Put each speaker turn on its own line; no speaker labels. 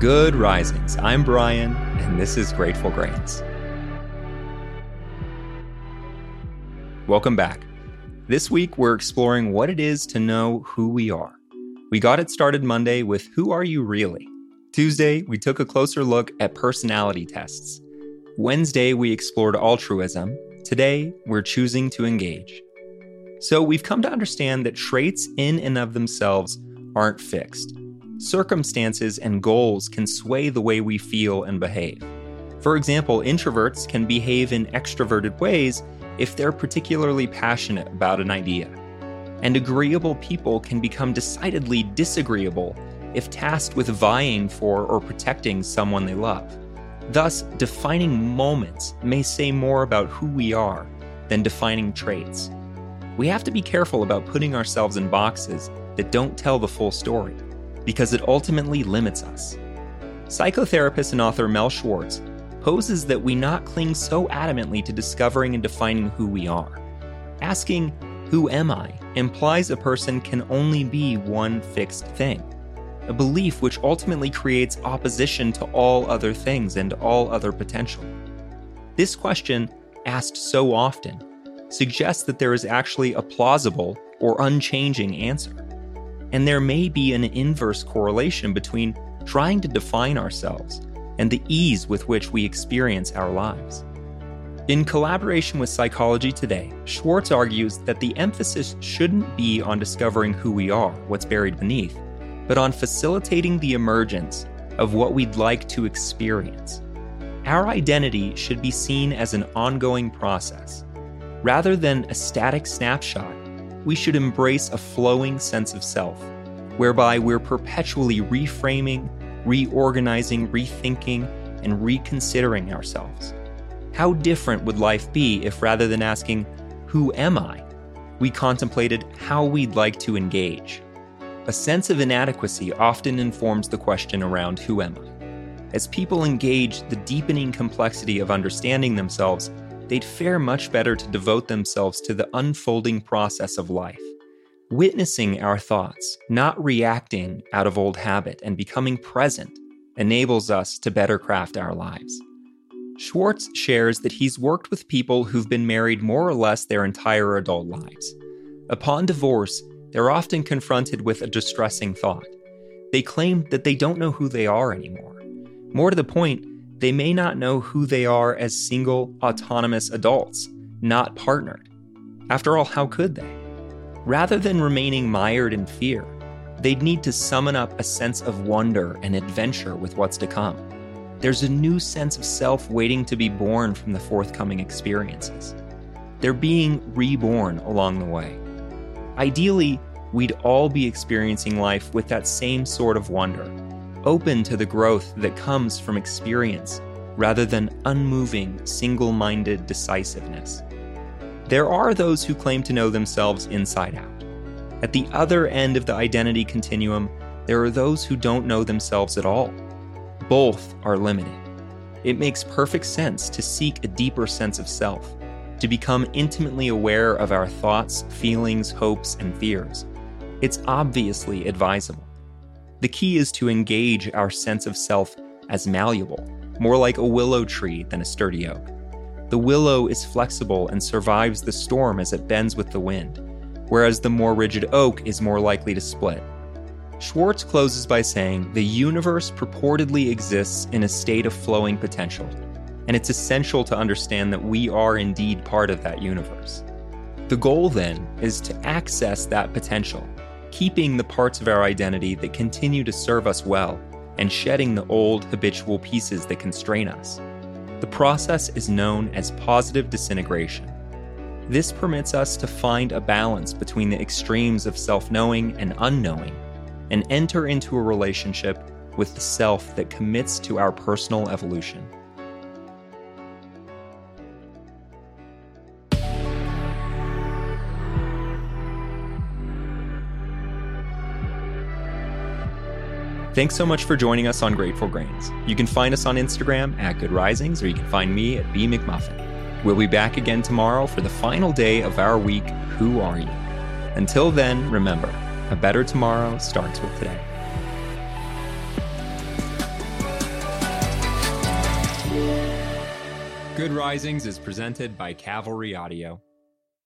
Good risings. I'm Bryan, and this is Grateful Grains. Welcome back. This week, we're exploring what it is to know who we are. We got it started Monday with Who Are You Really? Tuesday, we took a closer look at personality tests. Wednesday, we explored altruism. Today, we're choosing to engage. So, we've come to understand that traits in and of themselves aren't fixed circumstances and goals can sway the way we feel and behave. For example, introverts can behave in extroverted ways if they're particularly passionate about an idea. And agreeable people can become decidedly disagreeable if tasked with vying for or protecting someone they love. Thus, defining moments may say more about who we are than defining traits. We have to be careful about putting ourselves in boxes that don't tell the full story because it ultimately limits us. Psychotherapist and author Mel Schwartz poses that we not cling so adamantly to discovering and defining who we are. Asking, Who am I? implies a person can only be one fixed thing, a belief which ultimately creates opposition to all other things and all other potential. This question, asked so often, suggests that there is actually a plausible or unchanging answer and there may be an inverse correlation between trying to define ourselves and the ease with which we experience our lives. In collaboration with Psychology Today, Schwartz argues that the emphasis shouldn't be on discovering who we are, what's buried beneath, but on facilitating the emergence of what we'd like to experience. Our identity should be seen as an ongoing process. Rather than a static snapshot, we should embrace a flowing sense of self, whereby we're perpetually reframing, reorganizing, rethinking, and reconsidering ourselves. How different would life be if rather than asking, Who am I? we contemplated how we'd like to engage? A sense of inadequacy often informs the question around who am I? As people engage the deepening complexity of understanding themselves, they'd fare much better to devote themselves to the unfolding process of life. Witnessing our thoughts, not reacting out of old habit, and becoming present enables us to better craft our lives. Schwartz shares that he's worked with people who've been married more or less their entire adult lives. Upon divorce, they're often confronted with a distressing thought. They claim that they don't know who they are anymore. More to the point, they may not know who they are as single, autonomous adults, not partnered. After all, how could they? Rather than remaining mired in fear, they'd need to summon up a sense of wonder and adventure with what's to come. There's a new sense of self waiting to be born from the forthcoming experiences. They're being reborn along the way. Ideally, we'd all be experiencing life with that same sort of wonder open to the growth that comes from experience rather than unmoving, single minded decisiveness. There are those who claim to know themselves inside out. At the other end of the identity continuum, there are those who don't know themselves at all. Both are limited. It makes perfect sense to seek a deeper sense of self, to become intimately aware of our thoughts, feelings, hopes, and fears. It's obviously advisable. The key is to engage our sense of self as malleable, more like a willow tree than a sturdy oak. The willow is flexible and survives the storm as it bends with the wind, whereas the more rigid oak is more likely to split. Schwartz closes by saying the universe purportedly exists in a state of flowing potential, and it's essential to understand that we are indeed part of that universe. The goal, then, is to access that potential keeping the parts of our identity that continue to serve us well, and shedding the old habitual pieces that constrain us. The process is known as positive disintegration. This permits us to find a balance between the extremes of self knowing and unknowing, and enter into a relationship with the self that commits to our personal evolution. Thanks so much for joining us on Grateful Grains. You can find us on Instagram at Good Risings, or you can find me at B McMullin. We'll be back again tomorrow for the final day of our week, Who Are You? Until then, remember, a better tomorrow starts with today. Good Risings is presented by Cavalry Audio.